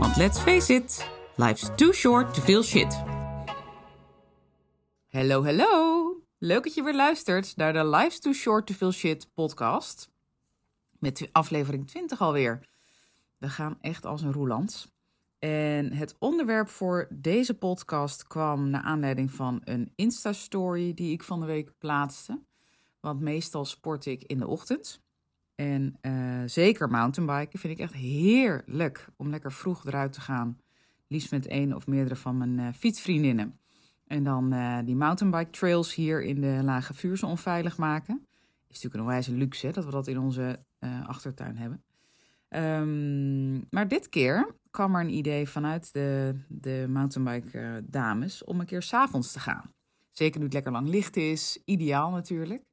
want let's face it, life's too short to feel shit. Hallo, hallo! Leuk dat je weer luistert naar de Life's Too Short to Feel Shit podcast. Met aflevering 20 alweer. We gaan echt als een roeland. En het onderwerp voor deze podcast kwam naar aanleiding van een Insta-story die ik van de week plaatste. Want meestal sport ik in de ochtend. En uh, zeker mountainbiken vind ik echt heerlijk om lekker vroeg eruit te gaan. Liefst met één of meerdere van mijn uh, fietsvriendinnen. En dan uh, die mountainbike trails hier in de Lage Vuurse onveilig maken. Is natuurlijk een onwijs luxe hè, dat we dat in onze achtertuin hebben. Um, maar dit keer kwam er een idee vanuit de, de mountainbike dames om een keer s'avonds te gaan. Zeker nu het lekker lang licht is, ideaal natuurlijk.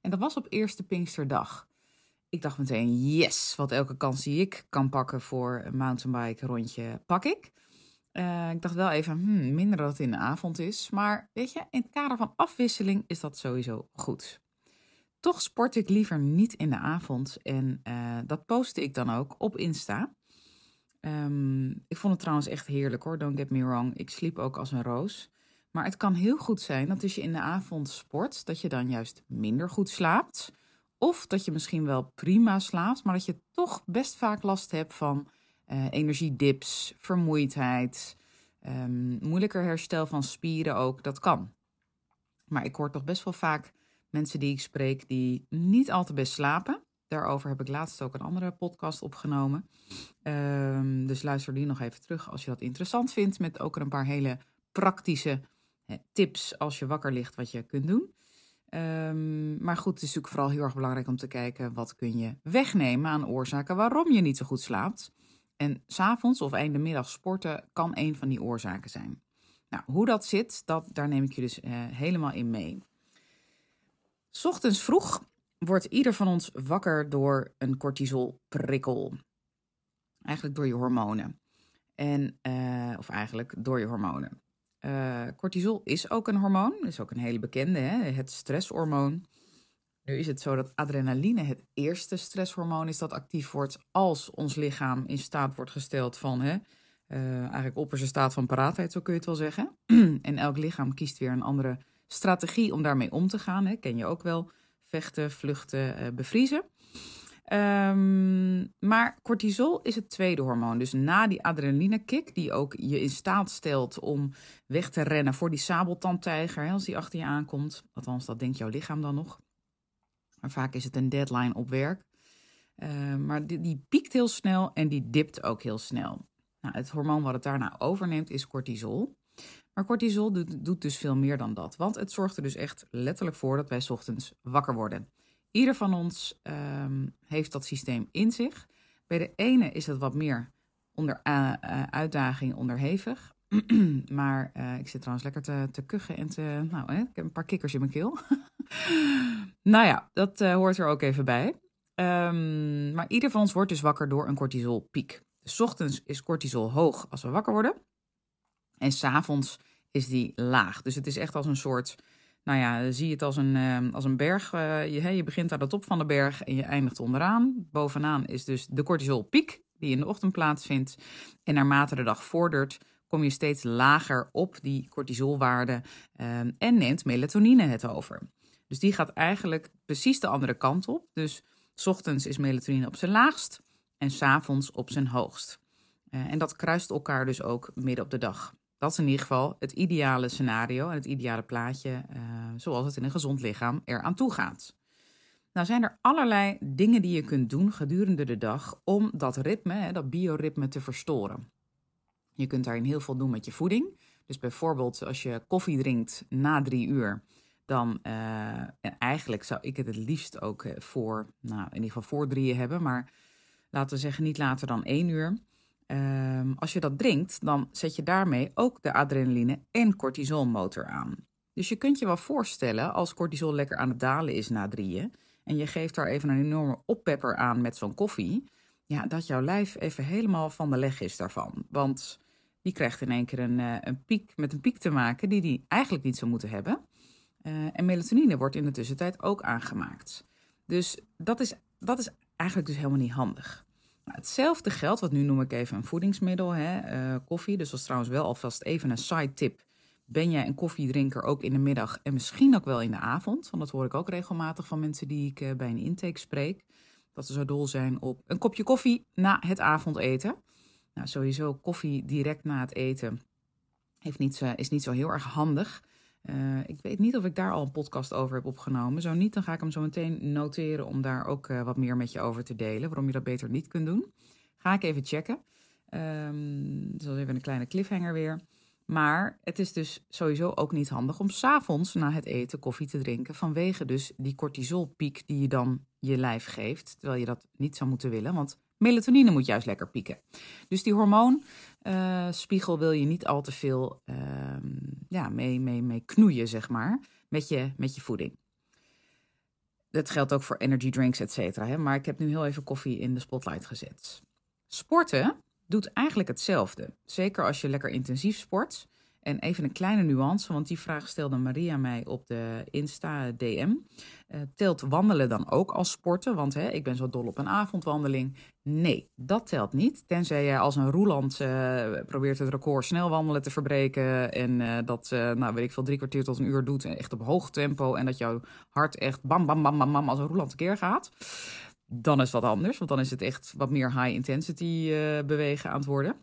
En dat was op eerste Pinksterdag ik dacht meteen, yes, wat elke kans die ik kan pakken voor een mountainbike rondje, pak ik. Uh, ik dacht wel even, hmm, minder dat het in de avond is. Maar weet je, in het kader van afwisseling is dat sowieso goed. Toch sport ik liever niet in de avond. En uh, dat postte ik dan ook op Insta. Um, ik vond het trouwens echt heerlijk hoor, don't get me wrong. Ik sliep ook als een roos. Maar het kan heel goed zijn dat als je in de avond sport, dat je dan juist minder goed slaapt. Of dat je misschien wel prima slaapt, maar dat je toch best vaak last hebt van uh, energiedips, vermoeidheid, um, moeilijker herstel van spieren ook. Dat kan. Maar ik hoor toch best wel vaak mensen die ik spreek die niet al te best slapen. Daarover heb ik laatst ook een andere podcast opgenomen. Um, dus luister die nog even terug als je dat interessant vindt. Met ook een paar hele praktische tips als je wakker ligt wat je kunt doen. Um, maar goed, het is natuurlijk vooral heel erg belangrijk om te kijken wat kun je wegnemen aan oorzaken waarom je niet zo goed slaapt. En s'avonds of einde middag sporten kan een van die oorzaken zijn. Nou, hoe dat zit, dat, daar neem ik je dus uh, helemaal in mee. Ochtends vroeg wordt ieder van ons wakker door een cortisolprikkel. Eigenlijk door je hormonen. En, uh, of eigenlijk door je hormonen. Uh, cortisol is ook een hormoon, is ook een hele bekende, hè? het stresshormoon. Nu is het zo dat adrenaline het eerste stresshormoon is dat actief wordt als ons lichaam in staat wordt gesteld van, hè, uh, eigenlijk opperste staat van paraatheid, zo kun je het wel zeggen. en elk lichaam kiest weer een andere strategie om daarmee om te gaan. Hè. Ken je ook wel, vechten, vluchten, uh, bevriezen. Um, maar cortisol is het tweede hormoon. Dus na die adrenaline-kick, die ook je in staat stelt om weg te rennen voor die sabeltandtijger, als die achter je aankomt. Althans, dat denkt jouw lichaam dan nog. Maar vaak is het een deadline op werk. Uh, maar die, die, piekt heel snel en die dipt ook heel snel. Nou, het hormoon wat het daarna overneemt is cortisol. Maar cortisol doet, doet dus veel meer dan dat. Want het zorgt er dus echt letterlijk voor dat wij ochtends wakker worden. Ieder van ons um, heeft dat systeem in zich. Bij de ene is het wat meer onder uh, uh, uitdaging onderhevig. maar uh, ik zit trouwens lekker te, te kuchen en te. Nou, hè, ik heb een paar kikkers in mijn keel. nou ja, dat hoort er ook even bij. Um, maar ieder van ons wordt dus wakker door een cortisolpiek. Dus ochtends is cortisol hoog als we wakker worden. En s'avonds is die laag. Dus het is echt als een soort nou ja, zie het als een, uh, als een berg. Uh, je, je begint aan de top van de berg en je eindigt onderaan. Bovenaan is dus de cortisolpiek die in de ochtend plaatsvindt. En naarmate de dag vordert, kom je steeds lager op die cortisolwaarde uh, en neemt melatonine het over. Dus die gaat eigenlijk precies de andere kant op. Dus s ochtends is melatonine op zijn laagst en s avonds op zijn hoogst. Uh, en dat kruist elkaar dus ook midden op de dag. Dat is in ieder geval het ideale scenario en het ideale plaatje uh, zoals het in een gezond lichaam eraan toe gaat. Nou zijn er allerlei dingen die je kunt doen gedurende de dag om dat ritme, hè, dat bioritme te verstoren. Je kunt daarin heel veel doen met je voeding. Dus bijvoorbeeld als je koffie drinkt na drie uur, dan uh, en eigenlijk zou ik het het liefst ook eh, voor, nou in ieder geval voor drieën hebben, maar laten we zeggen niet later dan één uur. Ehm, als je dat drinkt, dan zet je daarmee ook de adrenaline- en cortisolmotor aan. Dus je kunt je wel voorstellen als cortisol lekker aan het dalen is na drieën en je geeft daar even een enorme oppepper aan met zo'n koffie, ja, dat jouw lijf even helemaal van de leg is daarvan. Want die krijgt in één keer een, eh, een piek met een piek te maken die die eigenlijk niet zou moeten hebben. Uh, en melatonine wordt in de tussentijd ook aangemaakt. Dus dat is, dat is eigenlijk dus helemaal niet handig. Hetzelfde geldt, wat nu noem ik even een voedingsmiddel, hè, uh, koffie. Dus dat is trouwens wel alvast even een side tip. Ben jij een koffiedrinker ook in de middag en misschien ook wel in de avond? Want dat hoor ik ook regelmatig van mensen die ik uh, bij een intake spreek. Dat ze zo dol zijn op een kopje koffie na het avondeten. Nou, sowieso koffie direct na het eten heeft niet, is niet zo heel erg handig. Uh, ik weet niet of ik daar al een podcast over heb opgenomen. Zo niet, dan ga ik hem zo meteen noteren om daar ook uh, wat meer met je over te delen. Waarom je dat beter niet kunt doen. Ga ik even checken. Um, dat is even een kleine cliffhanger weer. Maar het is dus sowieso ook niet handig om s'avonds na het eten koffie te drinken. Vanwege dus die cortisolpiek die je dan je lijf geeft. Terwijl je dat niet zou moeten willen. Want Melatonine moet juist lekker pieken. Dus die hormoonspiegel uh, wil je niet al te veel uh, ja, mee, mee, mee knoeien, zeg maar, met je, met je voeding. Dat geldt ook voor energy drinks, et cetera. Maar ik heb nu heel even koffie in de spotlight gezet. Sporten doet eigenlijk hetzelfde. Zeker als je lekker intensief sport. En even een kleine nuance, want die vraag stelde Maria mij op de Insta-DM. Uh, telt wandelen dan ook als sporten? Want hè, ik ben zo dol op een avondwandeling. Nee, dat telt niet. Tenzij je als een roeland uh, probeert het record snel wandelen te verbreken. En uh, dat, nou weet ik veel, drie kwartier tot een uur doet. Echt op hoog tempo. En dat jouw hart echt bam, bam, bam, bam, bam als een roeland keer gaat. Dan is dat anders, want dan is het echt wat meer high intensity bewegen aan het worden.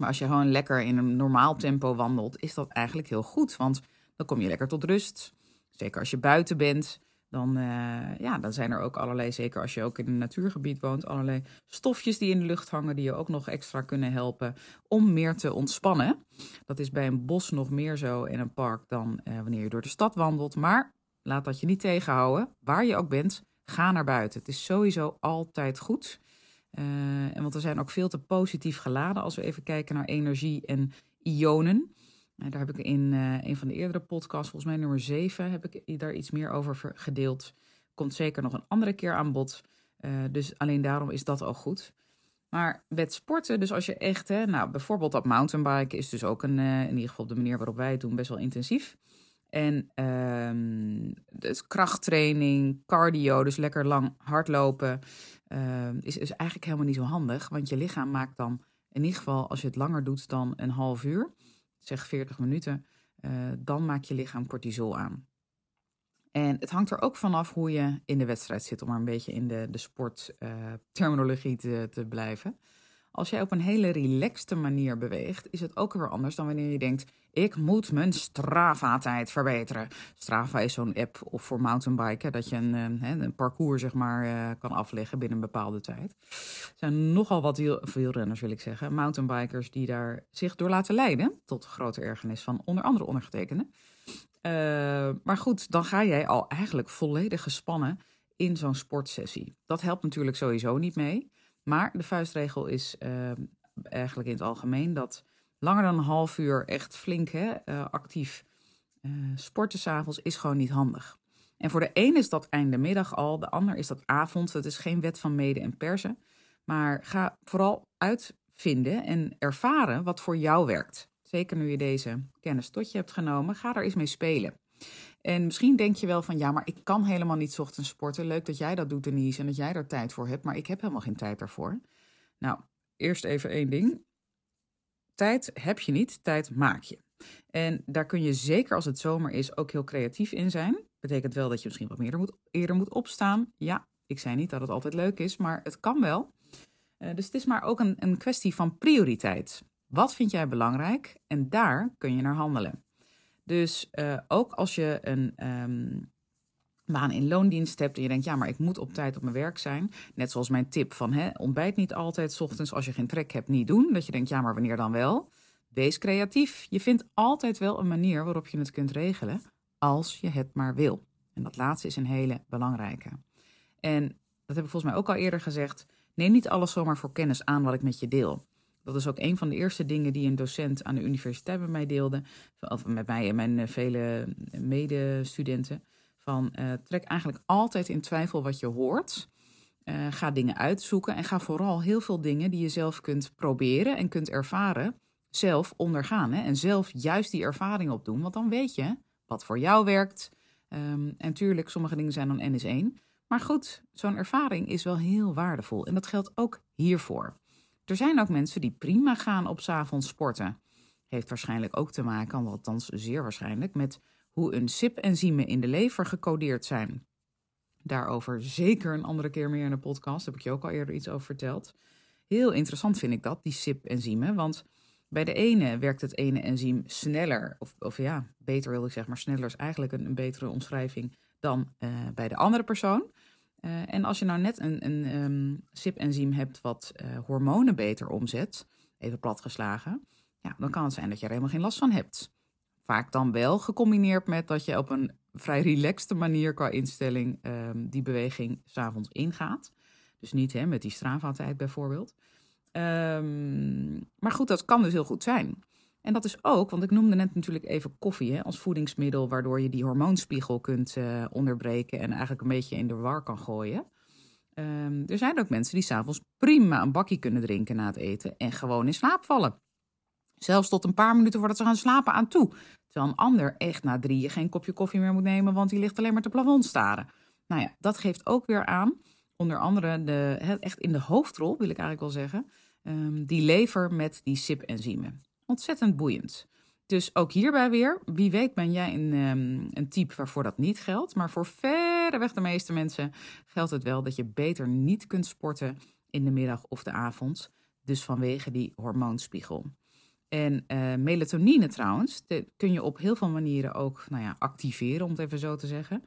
Maar als je gewoon lekker in een normaal tempo wandelt, is dat eigenlijk heel goed. Want dan kom je lekker tot rust. Zeker als je buiten bent, dan, uh, ja, dan zijn er ook allerlei, zeker als je ook in een natuurgebied woont, allerlei stofjes die in de lucht hangen, die je ook nog extra kunnen helpen om meer te ontspannen. Dat is bij een bos nog meer zo in een park dan uh, wanneer je door de stad wandelt. Maar laat dat je niet tegenhouden. Waar je ook bent, ga naar buiten. Het is sowieso altijd goed. Uh, en want we zijn ook veel te positief geladen als we even kijken naar energie en ionen. Uh, daar heb ik in uh, een van de eerdere podcasts, volgens mij nummer 7, heb ik daar iets meer over gedeeld. Komt zeker nog een andere keer aan bod. dus alleen daarom is dat al goed. Maar met sporten, dus als je echt, hè, nou bijvoorbeeld dat mountainbiken is dus ook een, in ieder geval de manier waarop wij het doen, best wel intensief. En um, dus krachttraining, cardio, dus lekker lang hardlopen, uh, is, is eigenlijk helemaal niet zo handig. Want je lichaam maakt dan, in ieder geval als je het langer doet dan een half uur, zeg 40 minuten, uh, dan maakt je lichaam cortisol aan. En het hangt er ook vanaf hoe je in de wedstrijd zit, om maar een beetje in de, de sportterminologie uh, te, te blijven. Als jij op een hele relaxte manier beweegt, is het ook weer anders dan wanneer je denkt: ik moet mijn Strava-tijd verbeteren. Strava is zo'n app of voor mountainbiken dat je een, een, een parcours zeg maar, uh, kan afleggen binnen een bepaalde tijd. Er zijn nogal wat wielrenners, wil ik zeggen, mountainbikers die daar zich door laten leiden, tot grote ergernis van onder andere ondergetekende. Uh, maar goed, dan ga jij al eigenlijk volledig gespannen in zo'n sportsessie. Dat helpt natuurlijk sowieso niet mee. Maar de vuistregel is uh, eigenlijk in het algemeen dat langer dan een half uur echt flink hè, uh, actief uh, sporten s'avonds is gewoon niet handig. En voor de een is dat einde middag al, de ander is dat avond. Het is geen wet van mede en persen. Maar ga vooral uitvinden en ervaren wat voor jou werkt. Zeker nu je deze kennis tot je hebt genomen, ga er eens mee spelen. En misschien denk je wel van ja, maar ik kan helemaal niet ochtends sporten. Leuk dat jij dat doet, Denise, en dat jij daar tijd voor hebt, maar ik heb helemaal geen tijd daarvoor. Nou, eerst even één ding. Tijd heb je niet, tijd maak je. En daar kun je zeker als het zomer is ook heel creatief in zijn. Betekent wel dat je misschien wat meer moet, eerder moet opstaan. Ja, ik zei niet dat het altijd leuk is, maar het kan wel. Uh, dus het is maar ook een, een kwestie van prioriteit. Wat vind jij belangrijk? En daar kun je naar handelen. Dus uh, ook als je een um, baan in loondienst hebt en je denkt, ja, maar ik moet op tijd op mijn werk zijn. Net zoals mijn tip van, hè, ontbijt niet altijd s ochtends als je geen trek hebt, niet doen. Dat je denkt, ja, maar wanneer dan wel? Wees creatief. Je vindt altijd wel een manier waarop je het kunt regelen, als je het maar wil. En dat laatste is een hele belangrijke. En dat heb ik volgens mij ook al eerder gezegd. Neem niet alles zomaar voor kennis aan wat ik met je deel. Dat is ook een van de eerste dingen die een docent aan de universiteit bij mij deelde. Of met mij en mijn vele medestudenten. Van trek eigenlijk altijd in twijfel wat je hoort. ga dingen uitzoeken en ga vooral heel veel dingen die je zelf kunt proberen en kunt ervaren, zelf ondergaan. Hè? En zelf juist die ervaring opdoen. Want dan weet je wat voor jou werkt. Um, en tuurlijk, sommige dingen zijn dan N is 1. Maar goed, zo'n ervaring is wel heel waardevol. En dat geldt ook hiervoor. Er zijn ook mensen die prima gaan op avonds sporten. Heeft waarschijnlijk ook te maken, althans zeer waarschijnlijk, met hoe een SIP-enzymen in de lever gecodeerd zijn. Daarover zeker een andere keer meer in de podcast. Heb ik je ook al eerder iets over verteld. Heel interessant vind ik dat, die SIP-enzymen. Want bij de ene werkt het ene enzym sneller, of, of ja, beter wil ik zeggen, maar sneller is eigenlijk een, betere omschrijving dan uh, bij de andere persoon. Uh, en als je nou net een, een SIP-enzym hebt wat uh, hormonen beter omzet, even platgeslagen, ja, dan kan het zijn dat je er helemaal geen last van hebt. Vaak dan wel gecombineerd met dat je op een vrij relaxte manier qua instelling um, die beweging s'avonds ingaat. Dus niet hè, met die Strava-tijd bijvoorbeeld. Um, maar goed, dat kan dus heel goed zijn. En dat is ook, want ik noemde net natuurlijk even koffie hè, als voedingsmiddel, waardoor je die hormoonspiegel kunt uh, onderbreken en eigenlijk een beetje in de war kan gooien. Um, er zijn ook mensen die s'avonds prima een bakje kunnen drinken na het eten en gewoon in slaap vallen. Zelfs tot een paar minuten voordat ze gaan slapen aan toe. Terwijl een ander echt na drieën geen kopje koffie meer moet nemen, want die ligt alleen maar te plafond staren. Nou ja, dat geeft ook weer aan, onder andere de, echt in de hoofdrol, wil ik eigenlijk wel zeggen, um, die lever met die SIP-enzymen. Ontzettend boeiend. Dus ook hierbij weer, wie weet ben jij een, um, een type waarvoor dat niet geldt. Maar voor verreweg de meeste mensen geldt het wel dat je beter niet kunt sporten in de middag of de avond. Dus vanwege die hormoonspiegel. En uh, melatonine trouwens, kun je op heel veel manieren ook nou ja, activeren, om het even zo te zeggen.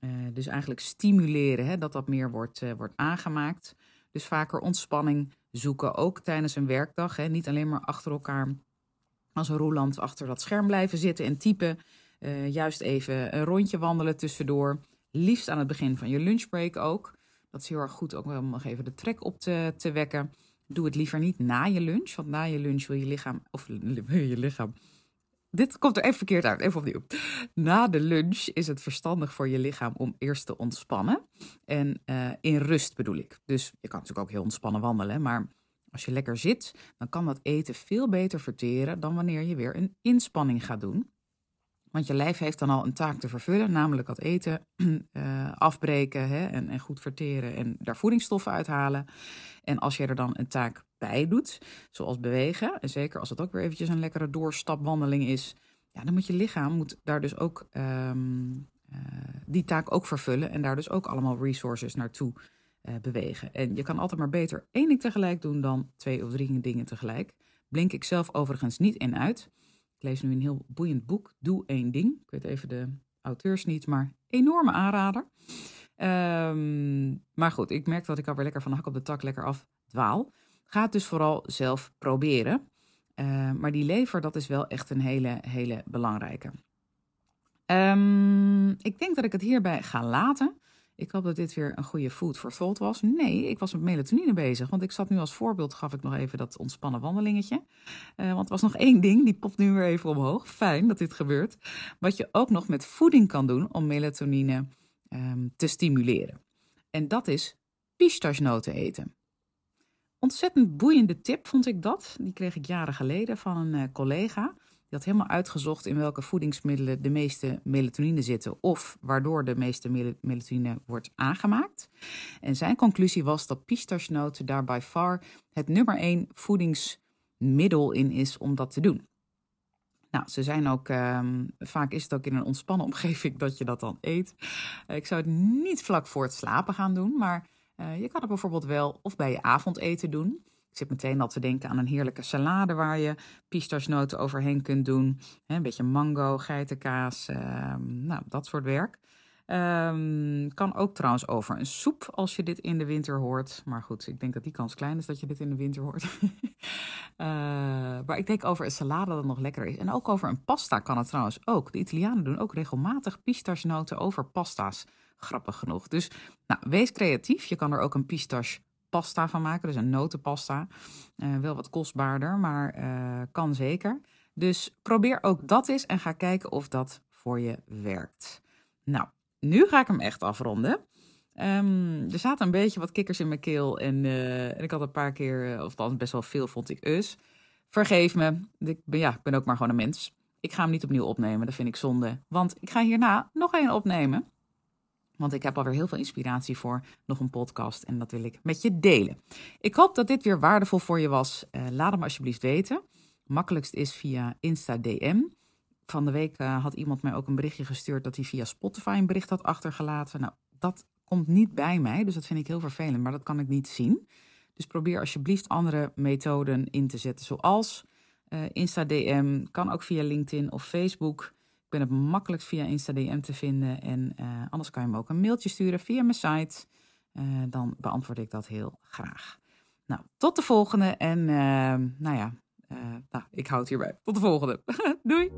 Uh, dus eigenlijk stimuleren hè, dat dat meer wordt, uh, wordt aangemaakt. Dus vaker ontspanning zoeken, ook tijdens een werkdag. Hè. Niet alleen maar achter elkaar als een roeland achter dat scherm blijven zitten en typen. Uh, juist even een rondje wandelen tussendoor. Liefst aan het begin van je lunchbreak ook. Dat is heel erg goed ook om nog even de trek op te, te wekken. Doe het liever niet na je lunch, want na je lunch wil je lichaam, of je lichaam, dit komt er even verkeerd uit, even opnieuw. Na de lunch is het verstandig voor je lichaam om eerst te ontspannen. En uh, in rust bedoel ik. Dus je kan natuurlijk ook heel ontspannen wandelen, maar als je lekker zit, dan kan dat eten veel beter verteren dan wanneer je weer een inspanning gaat doen. Want je lijf heeft dan al een taak te vervullen, namelijk dat eten uh, afbreken hè, en, en, goed verteren en daar voedingsstoffen uithalen. En als je er dan een taak bij doet, zoals bewegen, en zeker als het ook weer eventjes een lekkere doorstapwandeling is, ja, dan moet je lichaam moet daar dus ook um, uh, die taak ook vervullen en daar dus ook allemaal resources naartoe uh, bewegen. En je kan altijd maar beter één ding tegelijk doen dan twee of drie dingen tegelijk. Blink ik zelf overigens niet in uit. Ik lees nu een heel boeiend boek, Doe één ding. Ik weet even de auteurs niet, maar enorme aanrader. Um, maar goed, ik merk dat ik alweer lekker van de hak op de tak lekker afdwaal. Ga het dus vooral zelf proberen. Uh, maar die lever, dat is wel echt een hele, hele belangrijke. Um, ik denk dat ik het hierbij ga laten. Ik hoop dat dit weer een goede food for thought was. Nee, ik was met melatonine bezig. Want ik zat nu als voorbeeld, gaf ik nog even dat ontspannen wandelingetje. Uh, want er was nog één ding, die popt nu weer even omhoog. Fijn dat dit gebeurt. Wat je ook nog met voeding kan doen om melatonine um, te stimuleren. En dat is pistachenoten eten. Ontzettend boeiende tip vond ik dat. Die kreeg ik jaren geleden van een uh, collega. Die had helemaal uitgezocht in welke voedingsmiddelen de meeste melatonine zitten of waardoor de meeste melatonine wordt aangemaakt. En zijn conclusie was dat pistachenoten daar by far het nummer één voedingsmiddel in is om dat te doen. Nou, ze zijn ook, um, vaak is het ook in een ontspannen omgeving dat je dat dan eet. Ik zou het niet vlak voor het slapen gaan doen, maar uh, je kan het bijvoorbeeld wel of bij je avondeten doen. Zit meteen al te denken aan een heerlijke salade waar je pistachenoten overheen kunt doen. een beetje mango, geitenkaas, uh, nou, dat soort werk. Um, kan ook trouwens over een soep als je dit in de winter hoort. Maar goed, ik denk dat die kans klein is dat je dit in de winter hoort. uh, maar ik denk over een salade dat nog lekker is. En ook over een pasta kan het trouwens ook. De Italianen doen ook regelmatig pistachenoten over pasta's. Grappig genoeg. Dus nou, wees creatief. Je kan er ook een pistache pasta van maken. Dus een notenpasta. Uh, wel wat kostbaarder, maar uh, kan zeker. Dus probeer ook dat eens en ga kijken of dat voor je werkt. Nou, nu ga ik hem echt afronden. Um, er zaten een beetje wat kikkers in mijn keel. En, uh, en ik had een paar keer, of dan best wel veel, vond ik us. Vergeef me. Ik ben, ja, ik ben ook maar gewoon een mens. Ik ga hem niet opnieuw opnemen. Dat vind ik zonde. Want ik ga hierna nog één opnemen. Want ik heb alweer heel veel inspiratie voor nog een podcast en dat wil ik met je delen. Ik hoop dat dit weer waardevol voor je was. Uh, laat hem alsjeblieft weten. Makkelijkst is via Insta DM. Van de week uh, had iemand mij ook een berichtje gestuurd dat hij via Spotify een bericht had achtergelaten. Nou, dat komt niet bij mij, dus dat vind ik heel vervelend, maar dat kan ik niet zien. Dus probeer alsjeblieft andere methoden in te zetten, zoals uh, Insta DM, kan ook via LinkedIn of Facebook. Ben het makkelijkst via Insta DM te vinden. En uh, anders kan je me ook een mailtje sturen via mijn site. Uh, dan beantwoord ik dat heel graag. Nou, tot de volgende. En uh, nou ja, nou, ik houd het hierbij. Tot de volgende. Doei!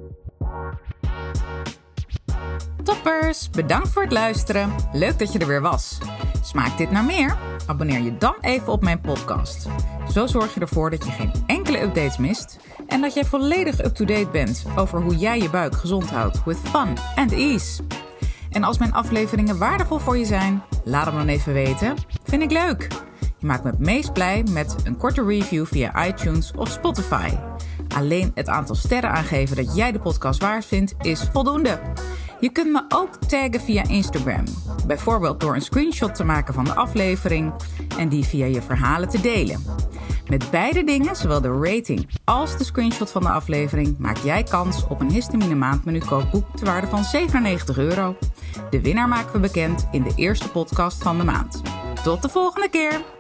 Toppers, bedankt voor het luisteren. Leuk dat je er weer was. Smaakt dit naar meer? Abonneer je dan even op mijn podcast. Zo zorg je ervoor dat je geen enkele updates mist en dat jij volledig up-to-date bent over hoe jij je buik gezond houdt with fun and ease. En als mijn afleveringen waardevol voor je zijn, laat hem dan even weten. Vind ik leuk. Je maakt me het meest blij met een korte review via iTunes of Spotify. Alleen het aantal sterren aangeven dat jij de podcast waard vindt is voldoende. Je kunt me ook taggen via Instagram, bijvoorbeeld door een screenshot te maken van de aflevering en die via je verhalen te delen. Met beide dingen, zowel de rating als de screenshot van de aflevering, maak jij kans op een histamine maandmenu kookboek ter waarde van 97 euro. De winnaar maken we bekend in de eerste podcast van de maand. Tot de volgende keer!